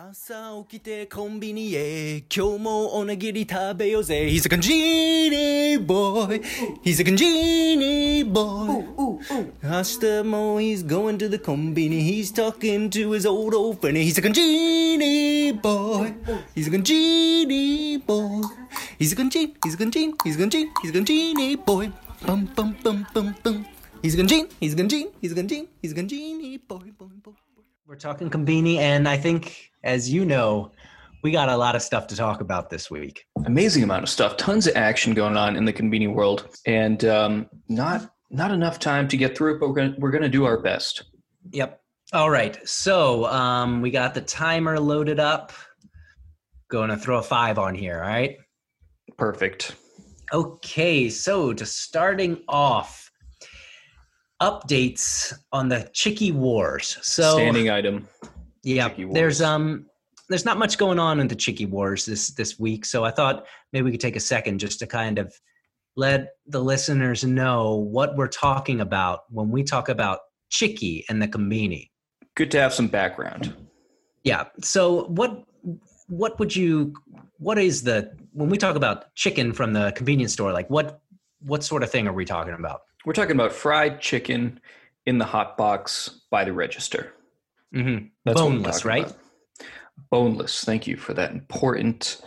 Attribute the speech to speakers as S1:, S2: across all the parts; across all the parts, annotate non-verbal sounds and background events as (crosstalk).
S1: 朝起きてコンビニへ今日もおにぎり食べようぜ He's a congenie boy He's a congenie boy 明日も He's going to the コンビニ He's talking to his old old friend He's a congenie boy He's a congenie boy He's a congenie He's a congenie He's a congenie He's a congenie boy Bum bum bum bum bum He's a congenie He's a congenie He's a congenie He's a congenie boy boy boy
S2: We're talking Combini, and I think, as you know, we got a lot of stuff to talk about this week.
S3: amazing amount of stuff tons of action going on in the conbini world and um, not not enough time to get through it but we're gonna we're gonna do our best
S2: Yep. All right. So um, we got the timer loaded up. Going to throw a five on here. All right.
S3: perfect
S2: Okay. So to starting off, updates on the Chiki Wars. So
S3: standing item
S2: yeah, there's um there's not much going on in the Chiki Wars this this week. So I thought maybe we could take a second just to kind of let the listeners know what we're talking about when we talk about Chicky and the Combini.
S3: good to have some background
S2: Yeah. So what what would you what is the when we talk about chicken from the convenience store like what what sort of thing are we talking about?
S3: we're talking about fried chicken in the hot box by the register
S2: Mm-hmm. Boneless, right?
S3: about. boneless thank you for that important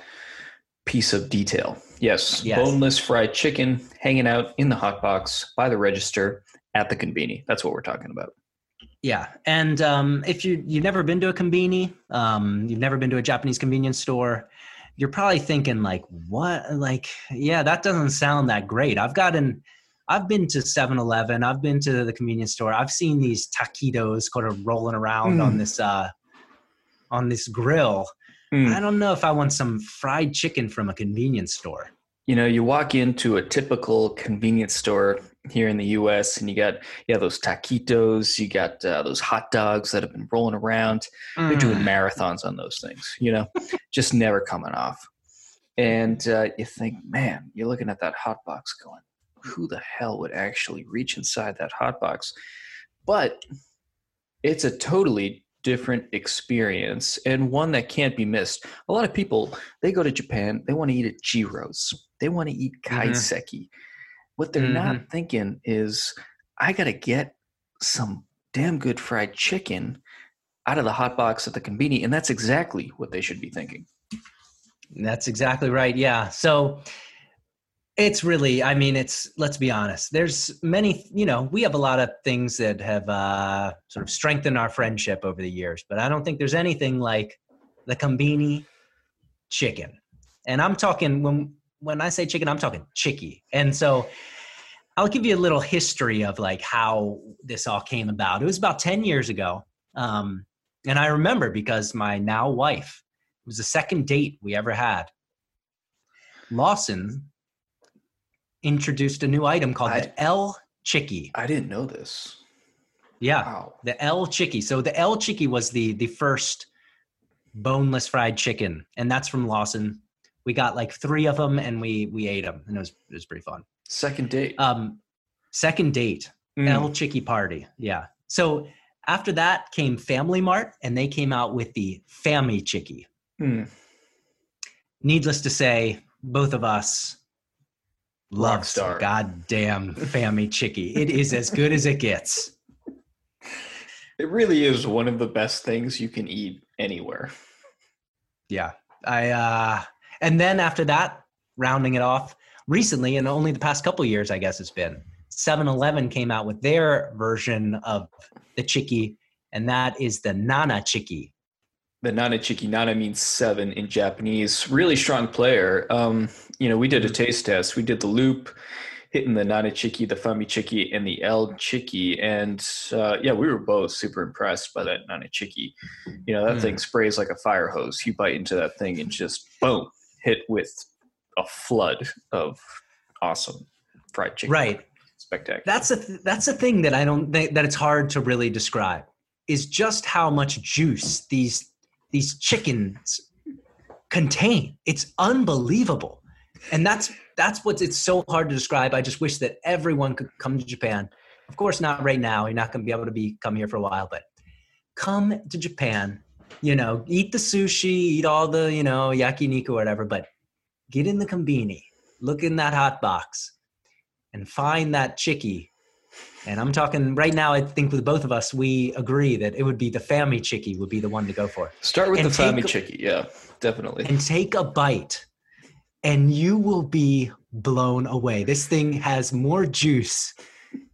S3: piece of detail yes,
S2: Yes.
S3: boneless fried chicken hanging out in the hot box by the register at the conveni that's what we're talking about
S2: Yeah, and um, if you you've never been to a combini, um, you've never been to a Japanese convenience store, you're probably thinking like, what? Like, yeah, that doesn't sound that great. I've gotten, I've been to 7-Eleven, I've been to the convenience store, I've seen these taquitos kind of rolling around on
S3: Mm.
S2: this uh, on this grill.
S3: Mm.
S2: I don't know if I want some fried chicken from a convenience store.
S3: you know, you walk into a typical convenience store here in the U.S. and you got yeah those taquitos, you got uh, those hot dogs that have been rolling around. They're doing
S2: Mm.
S3: marathons on those things, you know, just never coming off. And uh, you think, man, you're looking at that hot box, going, who the hell would actually reach inside that hot box? But it's a totally different experience and one that can't be missed. A lot of people they go to Japan, they want to eat at Jiro's, they want to eat mm-hmm. kaiseki. What they're not mm-hmm. thinking is, I got to get some damn good fried chicken out of the hot box at the convenience, and that's exactly what they should be thinking.
S2: That's exactly right. Yeah. So it's really, I mean, it's, let's be honest, there's many, you know, we have a lot of things that have uh, sort of strengthened our friendship over the years, but I don't think there's anything like the Combini chicken. And I'm talking, when, when I say chicken, I'm talking chicky. And so I'll give you a little history of like how this all came about. It was about 10 years ago. Um, and I remember because my now wife, it was the second date we ever had. Lawson introduced a new item called
S3: I-
S2: the L Chiki.
S3: I didn't know this.
S2: Yeah,
S3: Wow.
S2: the L Chiki. So the L Chiki was the the first boneless fried chicken, and that's from Lawson. We got like three of them, and we we ate them, and it was it was pretty fun.
S3: Second date.
S2: Um, second date,
S3: Mm.
S2: El Chiki Party. Yeah. So after that came Family Mart, and they came out with the Family Chicky.
S3: Mm.
S2: needless to say, both of us love some goddamn Family Chicky. It is as good as it gets.
S3: It really is one of the best things you can eat anywhere.
S2: Yeah. I uh and then after that, rounding it off, recently and only the past couple years, I guess it's been 7-Eleven came out with their version of the chicky, and that is the Nana Chiki.
S3: The Nana Chiki Nana means seven in Japanese. Really strong player. Um, you know, we did a taste test. We did the loop, hitting the Nana Chiki, the Fami Chiki, and the El Chiki. And uh, yeah, we were both super impressed by that Nana Chiki. You know, that
S2: Mm.
S3: thing sprays like a fire hose. You bite into that thing and just boom, hit with a flood of awesome fried chicken.
S2: Right.
S3: Spectacular.
S2: That's a th- that's a thing that I don't think that it's hard to really describe is just how much juice these these chickens contain. It's unbelievable. And that's that's what it's so hard to describe. I just wish that everyone could come to Japan. Of course not right now. You're not going to be able to be come here for a while, but come to Japan you know, eat the sushi, eat all the, you know, yakiniku or whatever, but get in the kombini, look in that hot box, and find that chickie. And I'm talking right now. I think with both of us, we agree that it would be the family chickie would be the one to go for.
S3: Start with
S2: And
S3: the family chicky. Yeah, definitely.
S2: and take a bite and you will be blown away this thing has more juice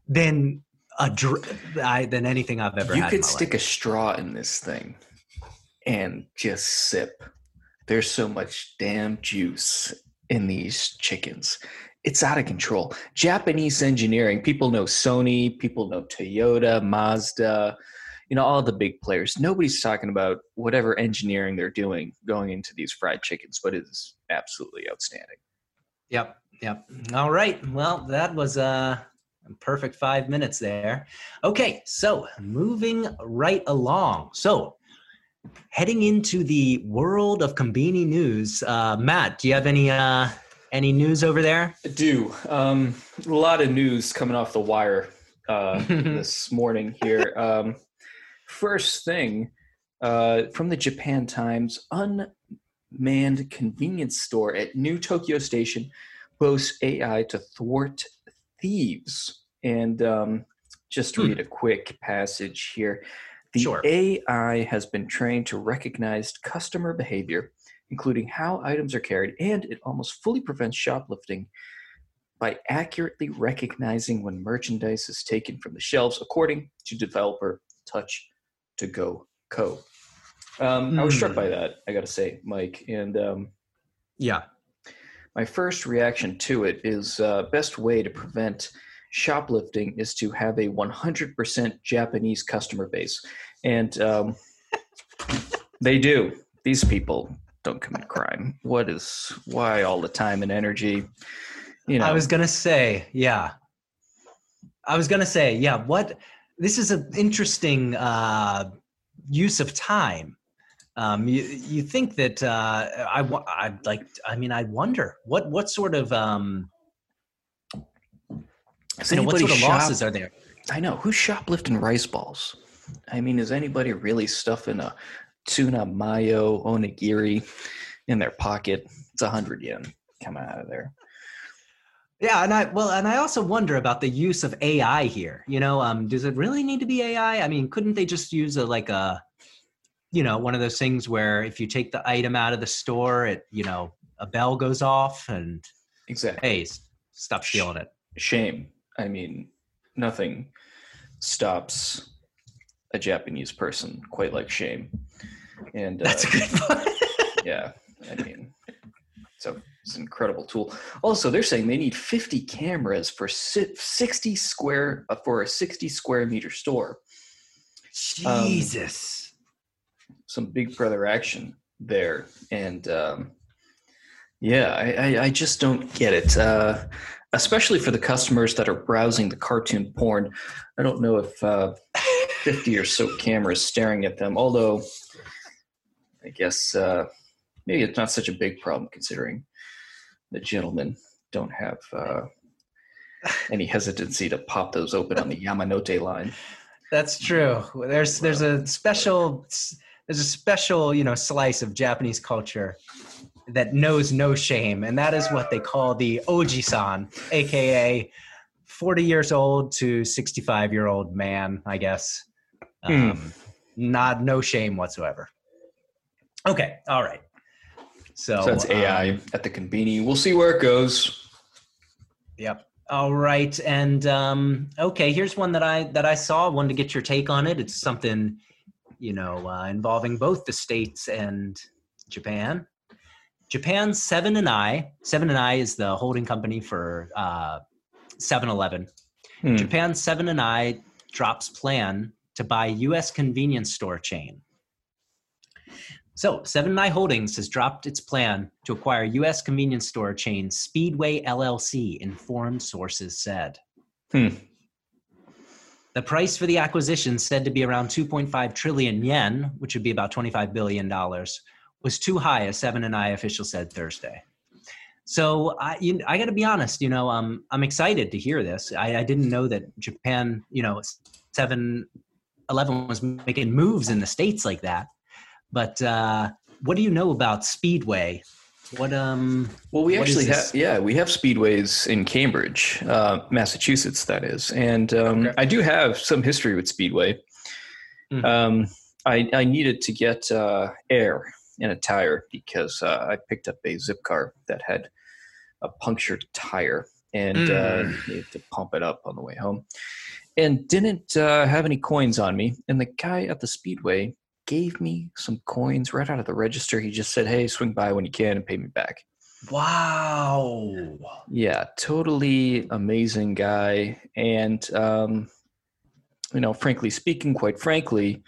S2: than a dr- I, than anything i've ever
S3: you could stick
S2: life.
S3: a straw in this thing and just sip. There's so much damn juice in these chickens. It's out of control. Japanese engineering, people know Sony, people know Toyota, Mazda, you know, all the big players. Nobody's talking about whatever engineering they're doing going into these fried chickens, but it is absolutely outstanding.
S2: yep yep all right well that was uh, a perfect five minutes there okay so moving right along so heading into the world of combini news uh, matt do you have any uh, any news over there
S3: I do. Um, a lot of news coming off the wire uh, (laughs) this morning here. Um, first thing uh, from the Japan Times unmanned convenience store at New Tokyo Station boasts AI to thwart thieves. And um, just
S2: Hmm.
S3: read a quick passage here. The
S2: Sure.
S3: AI has been trained to recognize customer behavior, including how items are carried, and it almost fully prevents shoplifting by accurately recognizing when merchandise is taken from the shelves, according to developer Touch to Go Co. Um, I was struck
S2: Hmm.
S3: by that, I got to say, Mike. And um,
S2: yeah
S3: my first reaction to it is uh, best way to prevent shoplifting is to have a 100% Japanese customer base, and um, they do. These people don't commit crime. What is why all the time and energy? You know,
S2: I was gonna say, yeah. I was gonna say, yeah. What? This is an interesting uh, use of time. Um, you you think that uh, I I'd like? I mean, I wonder what what sort of um, you know, what sort of
S3: shop-
S2: losses are there?
S3: I know who's shoplifting rice balls. I mean, is anybody really stuffing a tuna mayo onigiri in their pocket? It's a hundred yen coming out of there.
S2: Yeah, and I well, and I also wonder about the use of AI here. You know, um, does it really need to be AI? I mean, couldn't they just use a like a, you know, one of those things where if you take the item out of the store, it you know a bell goes off and
S3: Exactly.
S2: hey, stop stealing it.
S3: Shame. I mean, nothing stops a Japanese person quite like shame. And uh,
S2: That's a good point. (laughs)
S3: yeah, I mean, so it's an incredible tool. Also, they're saying they need 50 cameras for 60 square uh, for a 60 square meter store. Um,
S2: Jesus.
S3: Some Big Brother action there, and um, yeah, I, I, I just don't get it. Uh, especially for the customers that are browsing the cartoon porn, I don't know if uh, 50 or so cameras staring at them. Although, I guess uh, maybe it's not such a big problem considering the gentlemen don't have uh, any hesitancy to pop those open on the (laughs) Yamanote line.
S2: That's true. There's there's a special there's a special you know slice of Japanese culture that knows no shame, and that is what they call the oji-san, aka 40 years old to 65 year old man, I guess. Um, Not no shame whatsoever. Okay, all right. So,
S3: So that's
S2: um,
S3: AI at the conveni. We'll see where it goes.
S2: Yep. All right, and um, okay, here's one that I that I saw. Wanted to get your take on it. It's something, you know, uh, involving both the states and Japan. Japan Seven and I. Seven and I is the holding company for uh, 7-Eleven.
S3: Hmm.
S2: Japan Seven and I drops plan to buy U.S. convenience store chain. So, Seven I Holdings has dropped its plan to acquire U.S. convenience store chain Speedway LLC. Informed sources said.
S3: Hmm.
S2: The price for the acquisition, said to be around 2.5 trillion yen, which would be about 25 billion dollars, was too high. A Seven and I official said Thursday. So I, you, I got to be honest. You know, um, I'm excited to hear this. I, I didn't know that Japan, you know, Seven Eleven was making moves in the states like that. But uh, what do you know about Speedway? What um?
S3: Well, we actually have yeah, we have speedways in Cambridge, uh, Massachusetts. That is, and um,
S2: Okay.
S3: I do have some history with speedway.
S2: Mhm.
S3: Um, I, I needed to get uh, air in a tire because uh, I picked up a Zipcar that had a punctured tire and uh,
S2: Mm.
S3: needed to pump it up on the way home, and didn't uh, have any coins on me. And the guy at the speedway gave me some coins right out of the register. He just said, "Hey, swing by when you can and pay me back."
S2: Wow.
S3: Yeah, totally amazing guy. And, um, you know, frankly speaking, quite frankly,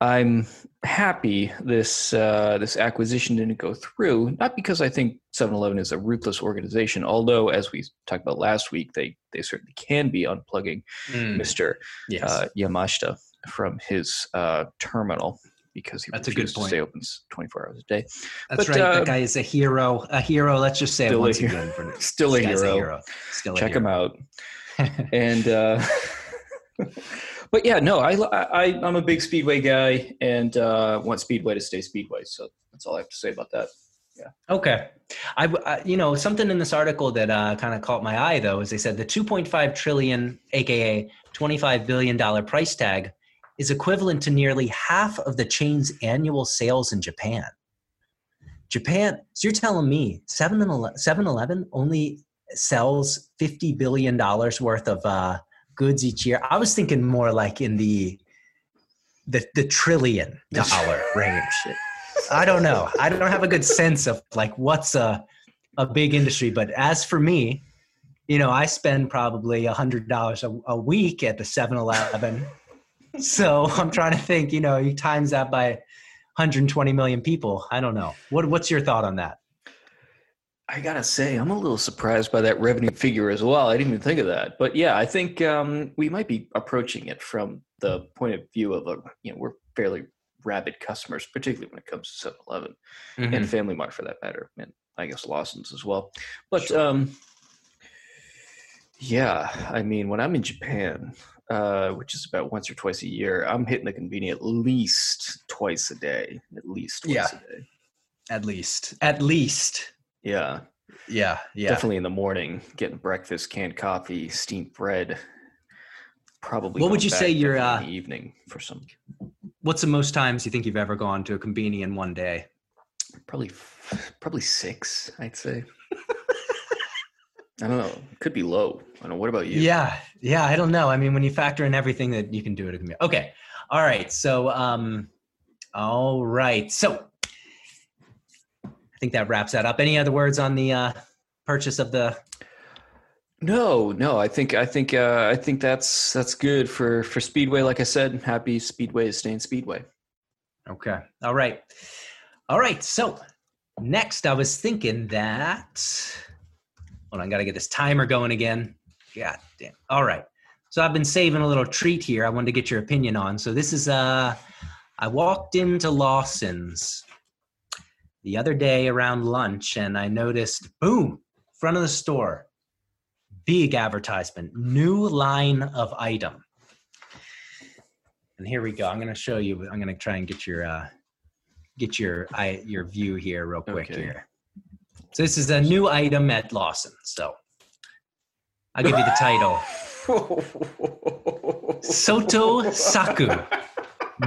S3: I'm happy this uh, this acquisition didn't go through. Not because I think 7-Eleven is a ruthless organization, although, as we talked about last week, they they certainly can be unplugging
S2: Mm,
S3: Mr.
S2: yes.
S3: Uh, Yamashita from his uh, terminal because he
S2: That's a good
S3: refused to
S2: point.
S3: stay open 24 hours a day.
S2: That's
S3: but,
S2: right.
S3: uh,
S2: that guy is a hero. A hero. Let's just say it
S3: a
S2: once
S3: hero.
S2: again. For, (laughs)
S3: Still a
S2: this guy's
S3: hero.
S2: Still a
S3: Check
S2: hero.
S3: him out. (laughs) and uh, (laughs) but yeah, no, I, I I'm a big Speedway guy and uh, want Speedway to stay Speedway. So that's all I have to say about that. Yeah.
S2: Okay. I, I- you know, something in this article that uh, kind of caught my eye though is they said the 2.5 trillion, aka 25 billion dollar price tag, is equivalent to nearly half of the chain's annual sales in Japan. Japan. So you're telling me 7 7-Eleven only sells 50 billion dollars worth of uh, goods each year? I was thinking more like in the the the trillion dollar (laughs) range. I don't know. I don't have a good sense of like what's a a big industry. But as for me, you know, I spend probably a hundred dollars a a week at the 7-Eleven. So (laughs) I'm trying to think. You know, you times that by 120 million people. I don't know. What what's your thought on that?
S3: I gotta say, I'm a little surprised by that revenue figure as well. I didn't even think of that, but yeah, I think um, we might be approaching it from the point of view of a you know we're fairly rabid customers, particularly when it comes to 7-Eleven. and Family Mart for that matter, and I guess Lawson's as well. But
S2: Sure.
S3: um, yeah, I mean, when I'm in Japan, uh, which is about once or twice a year, I'm hitting the convenience at least twice a day, at least twice
S2: Yeah.
S3: a day.
S2: At least, at least,
S3: Yeah,
S2: yeah, yeah.
S3: definitely in the morning, getting breakfast, canned coffee, steamed bread. Probably.
S2: What would you say your, uh,
S3: evening for some?
S2: What's the most times you think you've ever gone to a convenience in one day?
S3: Probably, probably six. I'd say. I don't know. It Could be low. I don't know. What about you?
S2: Yeah, yeah. I don't know. I mean, when you factor in everything that you can do community. Okay. All right. So, um, all right. So, I think that wraps that up. Any other words on the uh, purchase of the?
S3: No, no. I think I think uh, I think that's that's good for for Speedway. Like I said, happy Speedway is staying Speedway.
S2: Okay. All right. All right. So, next, I was thinking that. Hold on, I got to get this timer going again. God damn. All right. So I've been saving a little treat here. I wanted to get your opinion on. So this is uh I walked into Lawson's the other day around lunch and I noticed boom, front of the store. Big advertisement, new line of item. And here we go. I'm going to show you I'm going to try and get your uh get your I your view here real quick
S3: Okay.
S2: here. So this is a new item at Lawson. So I'll give you the title. (laughs) Soto Saku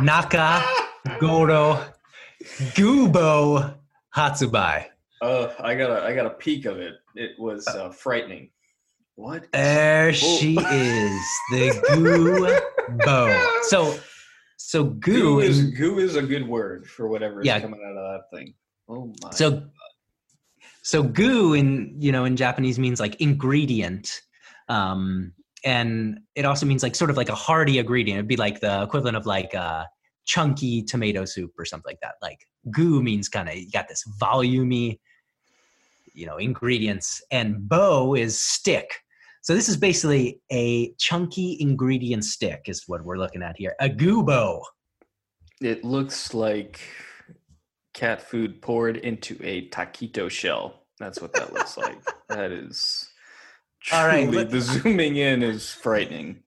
S2: Naka Goro Gubo Hatsubai.
S3: Uh, I got a I got a peek of it. It was uh, frightening. What?
S2: There she
S3: Oh. (laughs)
S2: is, the Gubo. So, so
S3: goo
S2: goo
S3: is goo is a good word for whatever is
S2: Yeah.
S3: coming out of that thing. Oh my.
S2: so so goo in you know in japanese means like ingredient. Um and it also means like sort of like a hearty ingredient. It'd be like the equivalent of like uh chunky tomato soup or something like that. Like goo means kind of you got this volumey you know ingredients and bo is stick. So this is basically a chunky ingredient stick is what we're looking at here a gubo
S3: it looks like cat food poured into a taquito shell. That's what that looks like. That is.
S2: All right,
S3: truly- the zooming in is frightening.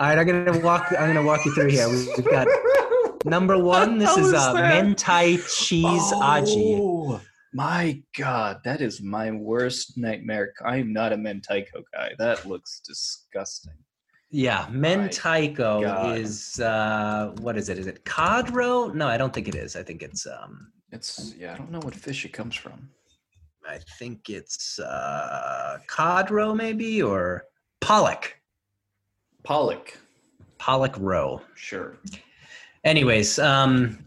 S2: all right i'm gonna walk i'm gonna walk you through here We- we've got (laughs) Number one, this is
S3: is
S2: uh,
S3: that?
S2: mentai cheese aji.
S3: Oh, My God, that is my worst nightmare. I am not a mentaiko guy. That looks disgusting.
S2: Yeah, mentaiko is uh, what is it? Is it cod roe? No, I don't think it is. I think it's um,
S3: It's yeah, I don't know what fish it comes from.
S2: I think it's uh, cod roe maybe or pollock.
S3: Pollock,
S2: Pollock Roe.
S3: sure.
S2: Anyways, um,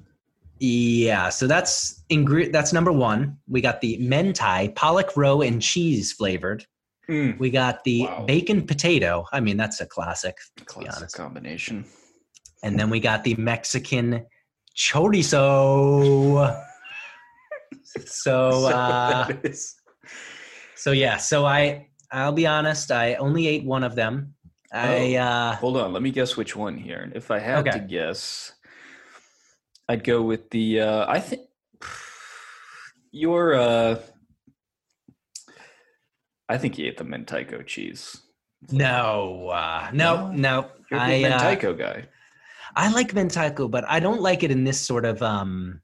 S2: yeah, so that's ingre- that's number one. We got the mentai pollock roe and cheese flavored.
S3: Mm,
S2: We got the
S3: Wow.
S2: bacon potato. I mean, that's a classic.
S3: classic combination.
S2: And then we got the Mexican chorizo. (laughs) So, uh, so yeah. So I, I'll be honest. I only ate one of them. I, uh,
S3: Hold on, let me guess which one here. And if I had to guess, I'd go with the. Uh, I think (sighs) your. Uh, I think you ate the mentaiko cheese.
S2: no, uh, no, no.
S3: You're a
S2: I,
S3: big
S2: uh,
S3: mentaiko guy.
S2: I like mentaiko, but I don't like it in this sort of um,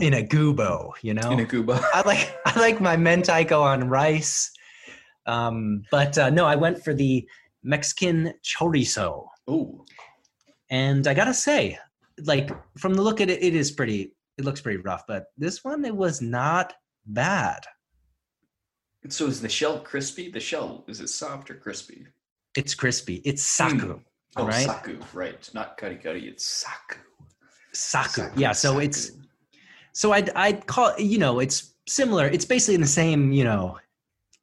S2: in a gubo. You know,
S3: In a guba. (laughs)
S2: I like I like my mentaiko on rice. Um, but uh, no, I went for the Mexican chorizo.
S3: Ooh.
S2: And I gotta say, like from the look at it, it is pretty. It looks pretty rough, but this one it was not bad.
S3: So is the shell crispy? The shell is it soft or crispy?
S2: It's crispy. It's saku,
S3: Oh,
S2: right?
S3: saku, right? Not kari kari. It's saku.
S2: Saku.
S3: Saku,
S2: Yeah. So it's
S3: saku.
S2: So I'd I'd call you know it's similar. It's basically in the same you know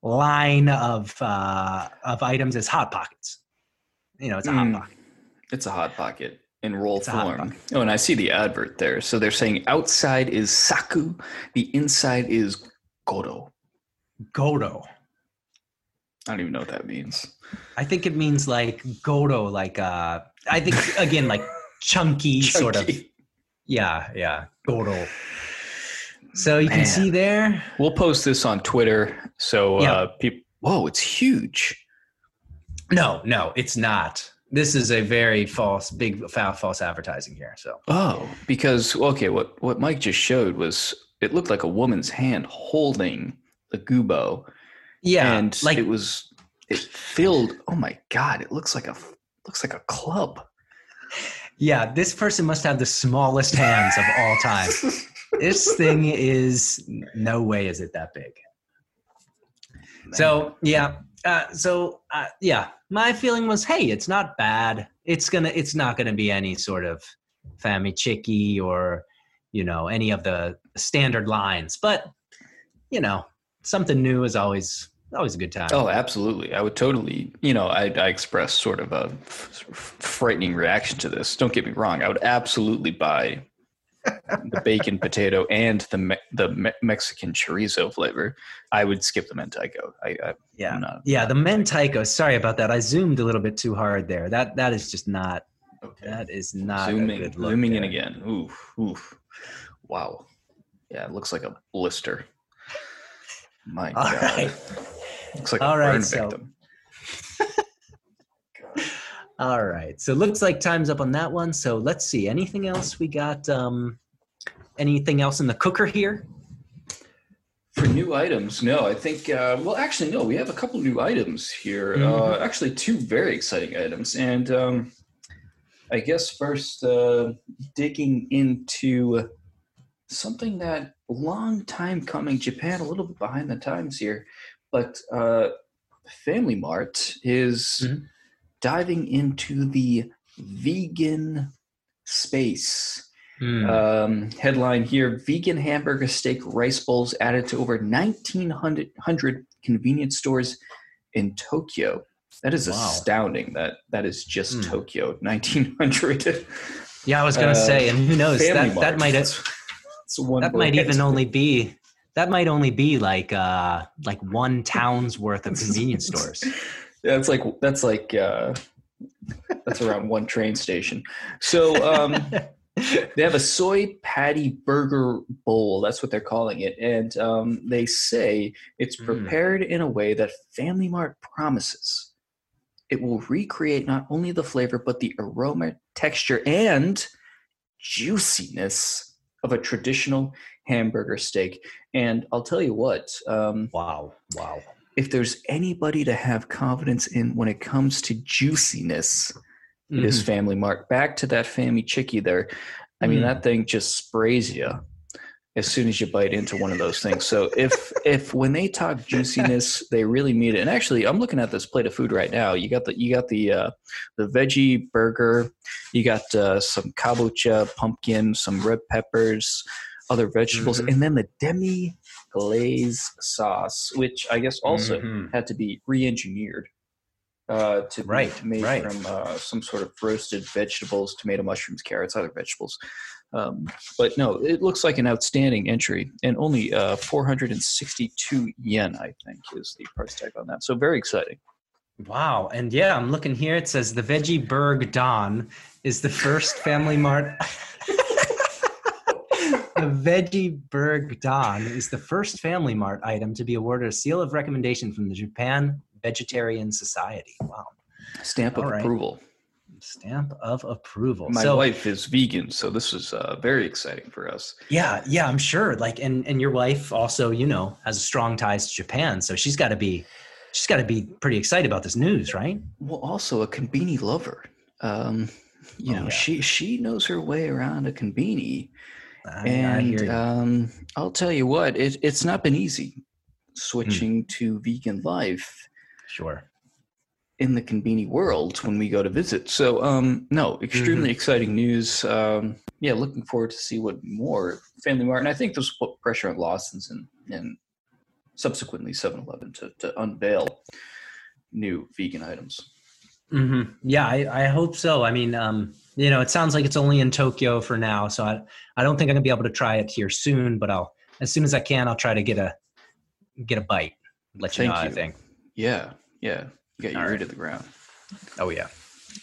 S2: line of uh, of items as hot pockets. You know, it's a
S3: Mm.
S2: hot pocket.
S3: It's a hot pocket in roll
S2: It's
S3: form. Oh, and I see the advert there. So they're saying outside is saku, the inside is goro.
S2: Godo.
S3: I don't even know what that means.
S2: I think it means like godo, like uh I think (laughs) again like chunky, sort of
S3: Chunky.
S2: Yeah, yeah, godo. So you
S3: Man.
S2: can see there.
S3: We'll post this on Twitter. So
S2: Yeah.
S3: uh, people. Whoa, it's huge.
S2: No, no, it's not. This is a very false, big foul false advertising here. So
S3: Oh, because okay, what what Mike just showed was it looked like a woman's hand holding the gubo,
S2: yeah,
S3: and
S2: like
S3: it was it filled. Oh my god, it looks like a looks like a club.
S2: Yeah, this person must have the smallest hands of all time. (laughs) this thing is no way is it that big. So yeah, uh, so uh, yeah, my feeling was, hey, it's not bad. It's gonna, it's not gonna be any sort of family chicky or you know any of the standard lines, but you know something new is always always a good time.
S3: Oh, absolutely. I would totally, you know, I, I expressed sort of a f- frightening reaction to this. Don't get me wrong. I would absolutely buy the bacon (laughs) potato and the me- the me- Mexican chorizo flavor. I would skip the mentaiko. I, I
S2: yeah,
S3: not,
S2: yeah. The mentaiko. Sorry about that. I zoomed a little bit too hard there. That that is just not.
S3: okay.
S2: That is not
S3: zooming, zooming in again. Oof, oof. Wow. Yeah, it looks like a blister. My
S2: All
S3: God.
S2: right.
S3: Looks like
S2: All
S3: a
S2: right, so-
S3: victim. (laughs)
S2: All right. So looks like time's up on that one. So let's see. Anything else we got? Um, anything else in the cooker here?
S3: For new items, no, I think, uh, well, actually, no, we have a couple new items here. Uh,
S2: Mhm.
S3: actually, two very exciting items. And um, I guess first, uh, digging into something that long time coming, Japan, a little bit behind the times here, but uh, Family Mart is
S2: Mhm.
S3: diving into the vegan space.
S2: Hmm.
S3: Um, headline here Vegan hamburger steak rice bowls added to over 1,900 convenience stores in Tokyo. That is
S2: Wow.
S3: astounding. That That is just
S2: Hmm.
S3: Tokyo, 1,900.
S2: yeah, I was gonna
S3: uh,
S2: say, and who knows? That that might
S3: That's- that's one
S2: that might even only be that might only be like uh like one town's worth of convenience stores. (laughs)
S3: Yeah, that's like that's like uh, that's around one train station. So um, (laughs) they have a soy patty burger bowl. That's what they're calling it, and um, they say it's
S2: Mm.
S3: prepared in a way that Family Mart promises it will recreate not only the flavor but the aroma, texture, and juiciness of a traditional hamburger steak. And I'll tell you what, um,
S2: Wow. Wow.
S3: if there's anybody to have confidence in when it comes to juiciness, it is
S2: Mhm.
S3: Family Mart. Back to that Family Chicky there. I mean,
S2: Mm.
S3: that thing just sprays you as soon as you bite into one of those things. So if if when they talk juiciness, they really mean it. And actually, I'm looking at this plate of food right now. You got the you got the uh, the veggie burger. You got uh, some kabocha, pumpkin, some red peppers, other vegetables,
S2: Mhm.
S3: and then the demi glaze sauce, which I guess also
S2: Mhm.
S3: had to be re-engineered uh, to be
S2: Right,
S3: made
S2: right.
S3: from uh, some sort of roasted vegetables, tomato, mushrooms, carrots, other vegetables. Um, but no, it looks like an outstanding entry, and only uh, 462 yen, I think, is the price tag on that. So very exciting.
S2: Wow. And yeah, I'm looking here. It says the Veggie Berg Don is the first Family Mart. (laughs) the Veggie Berg Don is the first Family Mart item to be awarded a seal of recommendation from the Japan Vegetarian Society. Wow.
S3: Stamp of
S2: right.
S3: approval.
S2: Stamp of approval.
S3: My
S2: so,
S3: wife is vegan, so this is uh, very exciting for us.
S2: Yeah, yeah, I'm sure. Like, and and your wife also, you know, has a strong ties to Japan, so she's got to be, she's got to be pretty excited about this news, right?
S3: Well, also a konbini lover. Um, you
S2: Oh,
S3: know,
S2: yeah.
S3: she she knows her way around a konbini.
S2: I, I
S3: and
S2: you.
S3: um, I'll tell you what, it, it's not been easy
S2: Hmm.
S3: switching to vegan life
S2: sure.
S3: in the conveni world when we go to visit. So, um, no, extremely
S2: Mm-hmm.
S3: exciting news. Um, yeah, looking forward to see what more Family Mart, and I think there's pressure on Lawson's and, and subsequently 7-Eleven to, to unveil new vegan items.
S2: Hmm Yeah, I, I hope so. I mean, um, you know, it sounds like it's only in Tokyo for now, so I I don't think I'm gonna be able to try it here soon. But I'll as soon as I can, I'll try to get a get a bite. Let you
S3: Thank
S2: know. how I think.
S3: Yeah, yeah, get your
S2: All
S3: ear
S2: right.
S3: to the ground.
S2: Oh yeah.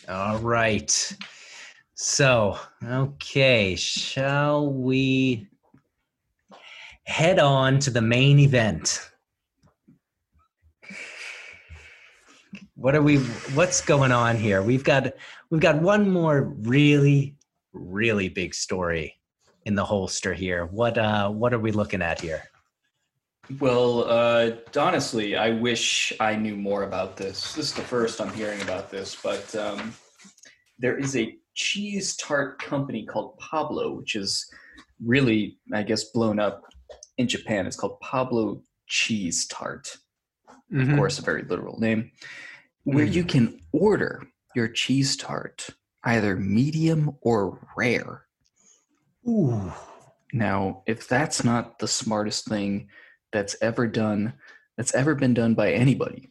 S2: All right. So okay, shall we head on to the main event? What are we? What's going on here? We've got we've got one more really really big story in the holster here. What uh what are we looking at here?
S3: Well, uh, honestly, I wish I knew more about this. This is the first I'm hearing about this, but um, there is a cheese tart company called Pablo, which is really, I guess, blown up in Japan. It's called Pablo Cheese Tart. Of course, a very literal name, where you can order your cheese tart either medium or rare.
S2: Ooh.
S3: Now, if that's not the smartest thing that's ever done, that's ever been done by anybody,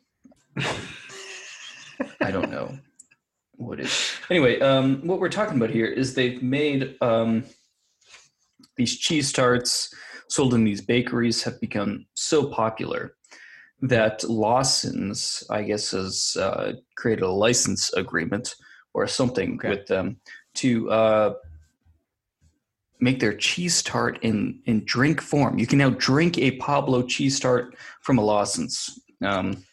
S3: I don't know what is. Anyway, um, what we're talking about here is they've made um, these cheese tarts sold in these bakeries have become so popular that Lawson's, I guess, has uh, created a license agreement or something
S2: Okay.
S3: with them to uh, make their cheese tart in in drink form. You can now drink a Pablo cheese tart from a Lawson's. Um,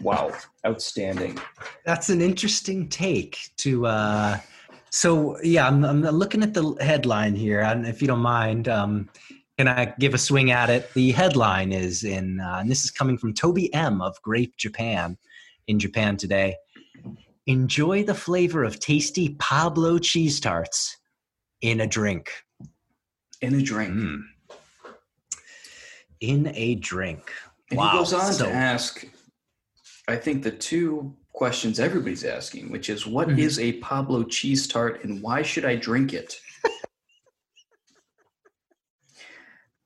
S3: wow, outstanding!
S2: That's an interesting take to uh so yeah, I'm, I'm looking at the headline here and if you don't mind um can I give a swing at it? The headline is in uh, and this is coming from Toby M of Grape Japan in Japan today. Enjoy the flavor of tasty Pablo cheese tarts in a drink.
S3: In a drink.
S2: Mm. In a drink.
S3: And
S2: wow.
S3: he goes on
S2: so,
S3: to ask, I think the two questions everybody's asking, which is what is
S2: Mhm.
S3: a Pablo cheese tart and why should I drink it?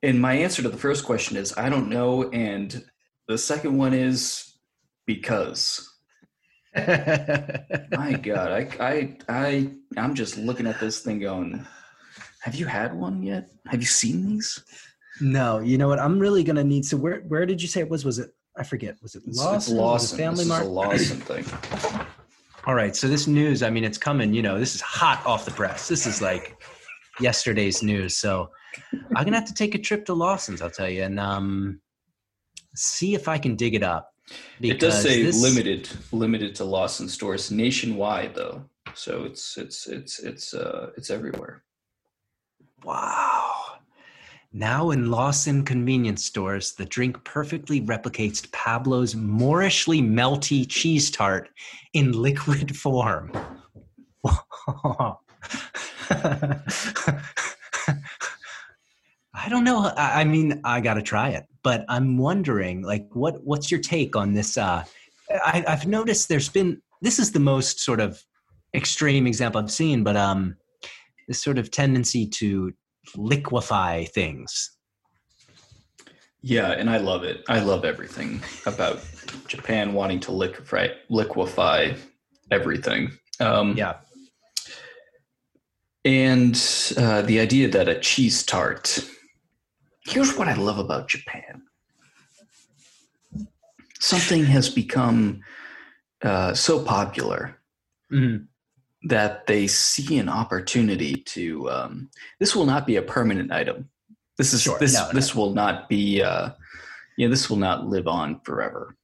S3: And my answer to the first question is I don't know. And the second one is because. (laughs) My God, I, I, I, I'm just looking at this thing going, have you had one yet? Have you seen these?
S2: No, you know what? I'm really gonna need. So where where did you say it was? Was it? I forget. Was it Lawson?
S3: it's
S2: Was it
S3: Lawson.
S2: Family
S3: this
S2: Mart.
S3: Lawson thing. (coughs)
S2: All right. So this news. I mean, it's coming. You know, this is hot off the press. This is like yesterday's news. So I'm gonna have to take a trip to Lawson's. I'll tell you, and um, see if I can dig it up.
S3: it does say
S2: this-
S3: limited limited to Lawson stores nationwide though. So it's it's it's it's uh it's everywhere.
S2: Wow. Now in Lawson convenience stores, the drink perfectly replicates Pablo's Moorishly melty cheese tart in liquid form. (laughs) (laughs) I don't know. I I mean, I got to try it, but I'm wondering, like, what what's your take on this? Uh, I, I've noticed there's been this is the most sort of extreme example I've seen, but um, this sort of tendency to liquefy things.
S3: Yeah, and I love it. I love everything about Japan wanting to liquefy liquefy everything. Um,
S2: Yeah,
S3: And uh, the idea that a cheese tart. Here's what I love about Japan. Something has become uh, so popular
S2: Mhm.
S3: that they see an opportunity to. Um, this will not be a permanent item. This is
S2: Sure.
S3: this
S2: No, no.
S3: this will not be. Uh, yeah, this will not live on forever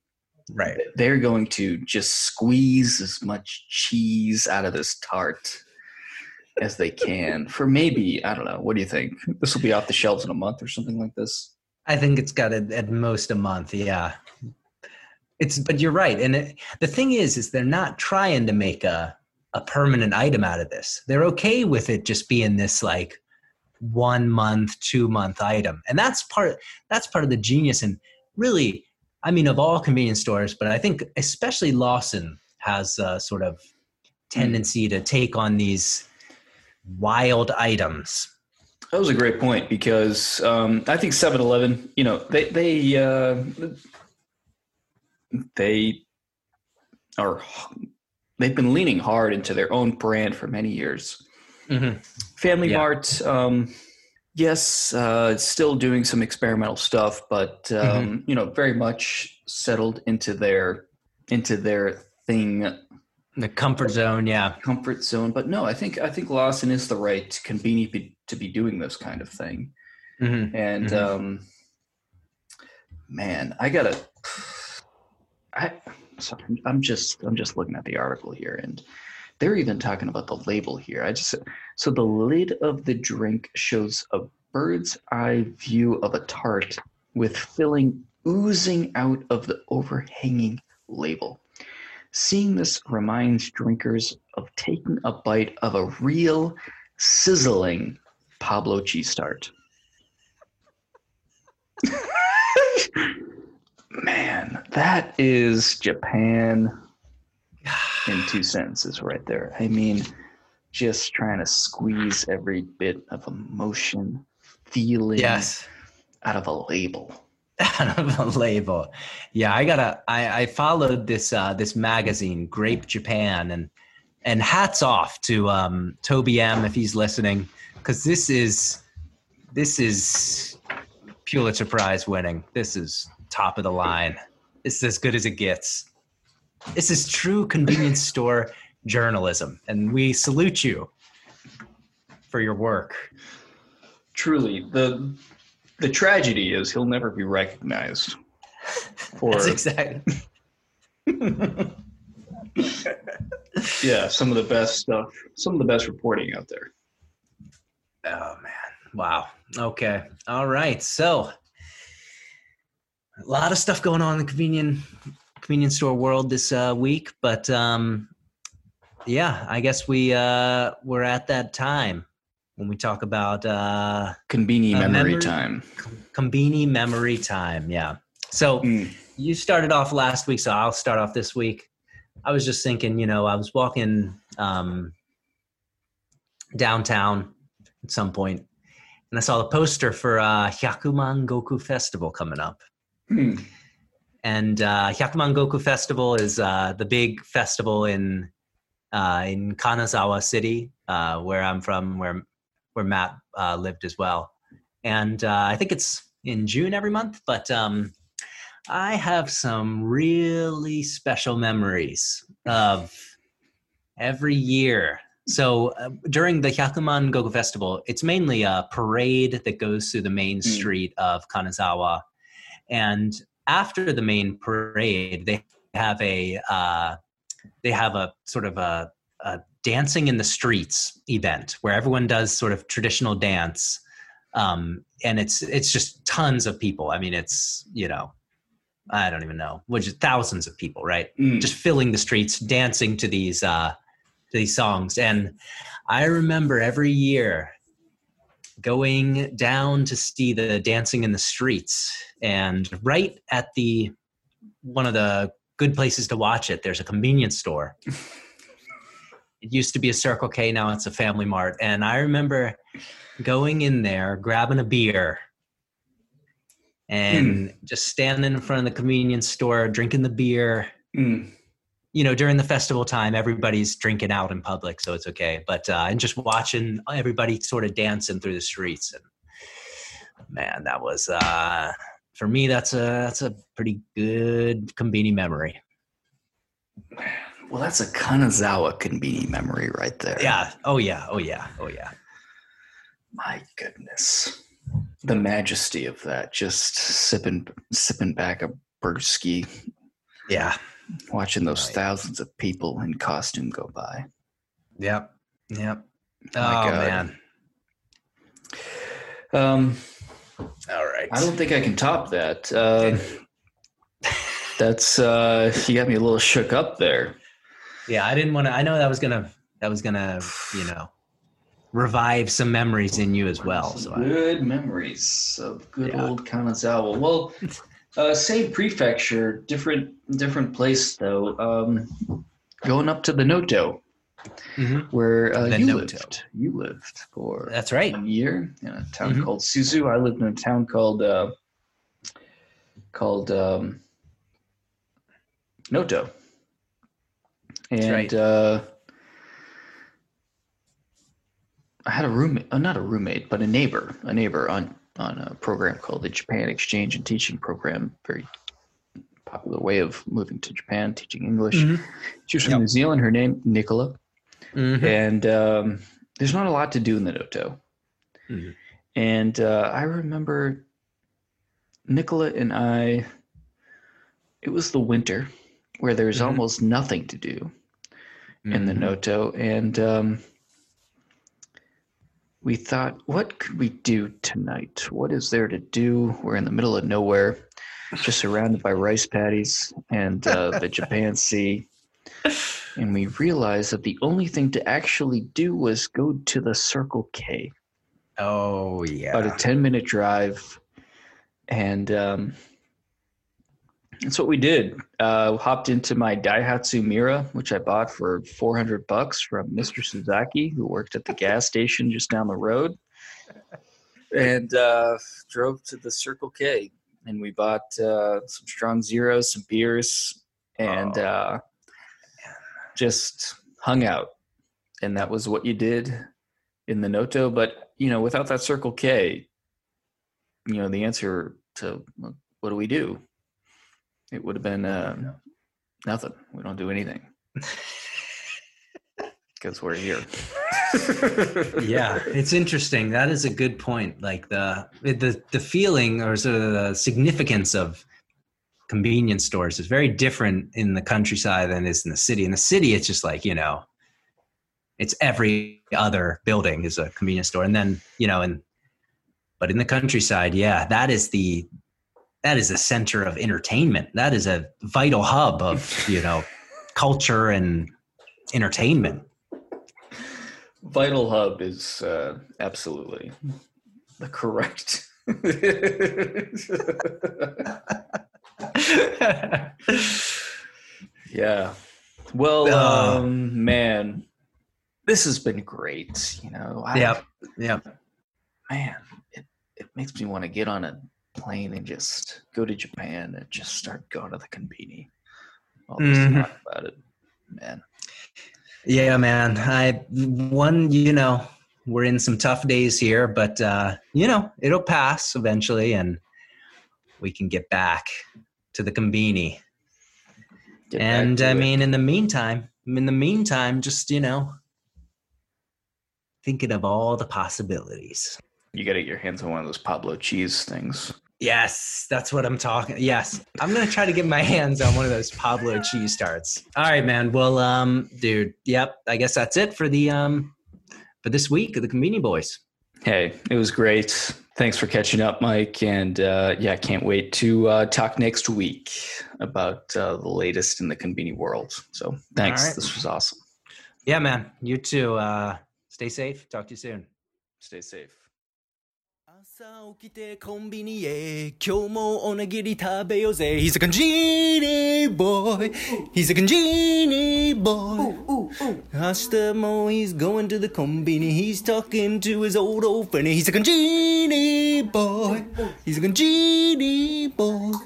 S2: right.
S3: they're going to just squeeze as much cheese out of this tart as they can for maybe I don't know. What do you think? This will be off the shelves in a month or something like this.
S2: I think it's got a, at most a month. Yeah, it's. But you're right, and it, the thing is, is they're not trying to make a a permanent item out of this. They're okay with it just being this like one month, two month item, and that's part. That's part of the genius. And really, I mean, of all convenience stores, but I think especially Lawson has a sort of hmm. tendency to take on these wild items.
S3: That was a great point because um, I think 7-Eleven, you know, they they uh, they are they've been leaning hard into their own brand for many years.
S2: Mm-hmm.
S3: Family
S2: Yeah.
S3: Mart, um, yes, uh, still doing some experimental stuff, but um, you know, very much settled into their into their thing
S2: The comfort zone, yeah.
S3: comfort zone. But no, I think I think Lawson is the right convenient be, to be doing this kind of thing.
S2: Mm-hmm.
S3: And
S2: Mhm.
S3: um, man, I gotta. I sorry, I'm just I'm just looking at the article here, and they're even talking about the label here. I just so the lid of the drink shows a bird's eye view of a tart with filling oozing out of the overhanging label. Seeing this reminds drinkers of taking a bite of a real sizzling Pablo cheese tart. Man, that is Japan in two (sighs) sentences right there. I mean, just trying to squeeze every bit of emotion, feeling
S2: Yes.
S3: out of a label. (laughs)
S2: out of a label. Yeah, I gotta. I, I followed this uh, this magazine, Grape Japan, and and hats off to um, Toby M if he's listening, because this is this is Pulitzer Prize winning. This is top of the line. It's as good as it gets. This is true convenience store journalism, and we salute you for your work.
S3: Truly, the the tragedy is he'll never be recognized for
S2: That's exactly. (laughs)
S3: yeah some of the best stuff, some of the best reporting out there.
S2: Oh man. Wow. Okay. All right. So a lot of stuff going on in the convenient convenience store world this uh, week, but um, yeah, I guess we uh, we're at that time when we talk about uh, Uh,
S3: memory,
S2: memory-
S3: time.
S2: Combini memory time. Yeah. So
S3: Mm.
S2: you started off last week, so I'll start off this week. I was just thinking, you know, I was walking um, downtown at some point, and I saw the poster for uh, Hyakuman Goku Festival coming up.
S3: Hmm.
S2: And uh, Hyakuman Goku Festival is uh, the big festival in uh, in Kanazawa City, uh, where I'm from, where where Matt uh, lived as well. And uh, I think it's in June every month. But um, I have some really special memories of every year. So uh, during the Hyakuman Goku Festival, it's mainly a parade that goes through the main
S3: Mm.
S2: street of Kanazawa, and after the main parade, they have a uh, they have a sort of a, a dancing in the streets event where everyone does sort of traditional dance, um, and it's it's just tons of people. I mean, it's you know, I don't even know, which is thousands of people, right?
S3: Mm.
S2: Just filling the streets, dancing to these uh, to these songs, and I remember every year going down to see the dancing in the streets and right at the one of the good places to watch it there's a convenience store (laughs) it used to be a circle k now it's a family mart. And i remember going in there grabbing a beer and just standing in front of the convenience store drinking the beer.
S3: Mm.
S2: you know during the festival time everybody's drinking out in public so it's okay. But uh and just watching everybody sort of dancing through the streets and man that was uh for me that's a that's a pretty good conbini memory
S3: Well, that's a Kanazawa conbini memory right there.
S2: yeah oh yeah oh yeah oh yeah
S3: My goodness. The majesty of that. Just sipping sipping back a Bursky,
S2: yeah
S3: watching those
S2: Right.
S3: thousands of people in costume go by.
S2: yep yep oh
S3: God.
S2: man
S3: Um,
S2: all right
S3: I don't think I can top that. Uh, (laughs) that's uh, you got me a little shook up there.
S2: Yeah i didn't want to i know that was gonna that was gonna you know revive some memories in you as well so I,
S3: good memories of good
S2: Yeah.
S3: old Kanazawa. Well, uh, same prefecture, different different place though. Um, going up to the Noto,
S2: Mhm.
S3: where uh, you
S2: Noto.
S3: lived. You lived for
S2: that's right
S3: one year in a town
S2: Mhm.
S3: called Suzu. I lived in a town called uh, called um, Noto, and
S2: right.
S3: uh, I had a roommate, uh, not a roommate, but a neighbor, a neighbor on on a program called the Japan Exchange and Teaching Program. Very popular way of moving to Japan, teaching English.
S2: Mhm.
S3: She was from
S2: Yep.
S3: New Zealand. Her name Nicola
S2: Mhm.
S3: and um, there's not a lot to do in the Noto.
S2: Mhm.
S3: And uh, I remember Nicola and I. It was the winter where there's
S2: Mhm.
S3: almost nothing to do in the
S2: Mhm.
S3: Noto, and um, we thought, what could we do tonight? What is there to do? We're in the middle of nowhere, just surrounded by rice paddies and uh, the Japan (laughs) Sea. And we realized that the only thing to actually do was go to the Circle K,
S2: Oh yeah.
S3: about a 10 minute drive. And um, that's what we did. Uh, hopped into my Daihatsu Mira, which I bought for 400 bucks from Mr. Suzaki, who worked at the gas (laughs) station just down the road, (laughs) and uh, drove to the Circle K. And we bought uh, some strong zeros, some beers, and
S2: Oh.
S3: uh, just hung out. And that was what you did in the Noto. But, you know, without that Circle K, you know, the answer to what do we do? It would have been uh, nothing. We don't do anything (laughs) because we're here.
S2: yeah, it's interesting. That is a good point. Like the the the feeling or sort of the significance of convenience stores is very different in the countryside than it is in the city. In the city, it's just like you know, it's every other building is a convenience store, and then you know, and but in the countryside, yeah, that is the that is a center of entertainment. That is a vital hub of (laughs) you know culture and entertainment.
S3: Vital Hub is uh, absolutely the correct. (laughs) yeah. Well,
S2: Uh.
S3: um, man, this has been great. You know, I,
S2: yeah, Yep.
S3: man, it, it makes me want to get on a plane and just go to Japan and just start going to the conbini. All this
S2: Mhm.
S3: talk about it, man.
S2: Yeah, man. I one, you know, we're in some tough days here, but uh, you know, it'll pass eventually and we can get back to the.
S3: Get
S2: And I
S3: it.
S2: mean, in the meantime, in the meantime, just, you know, thinking of all the possibilities.
S3: you got to get your hands on one of those Pablo cheese things.
S4: Yes, that's what I'm talking. Yes, I'm gonna try to get my (laughs) hands on one of those Pablo cheese tarts. All right, man. Well, um, dude. Yep. I guess that's it for the um for this week of the Conbini Boys.
S3: Hey, it was great. Thanks for catching up, Mike. And uh, yeah, can't wait to uh, talk next week about uh, the latest in the Conbini world. So thanks.
S4: Right.
S3: This was awesome.
S4: Yeah, man. You too. Uh, stay safe. Talk to you soon.
S3: Stay safe.
S2: 朝起きてコンビニへ今日もおなぎり食べようぜ。He's a conbini boy. He's a conbini boy. 明日も He's going to the コンビニ He's talking to his old old friend. He's a conbini boy. He's a conbini boy.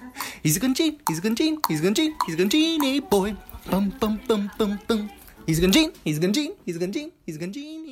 S2: He's a conbini He's a conbini He's a conbini He's a conbini boy. Bum bum bum bum bum. He's a conbini He's a conbini He's a conbini He's a conbini.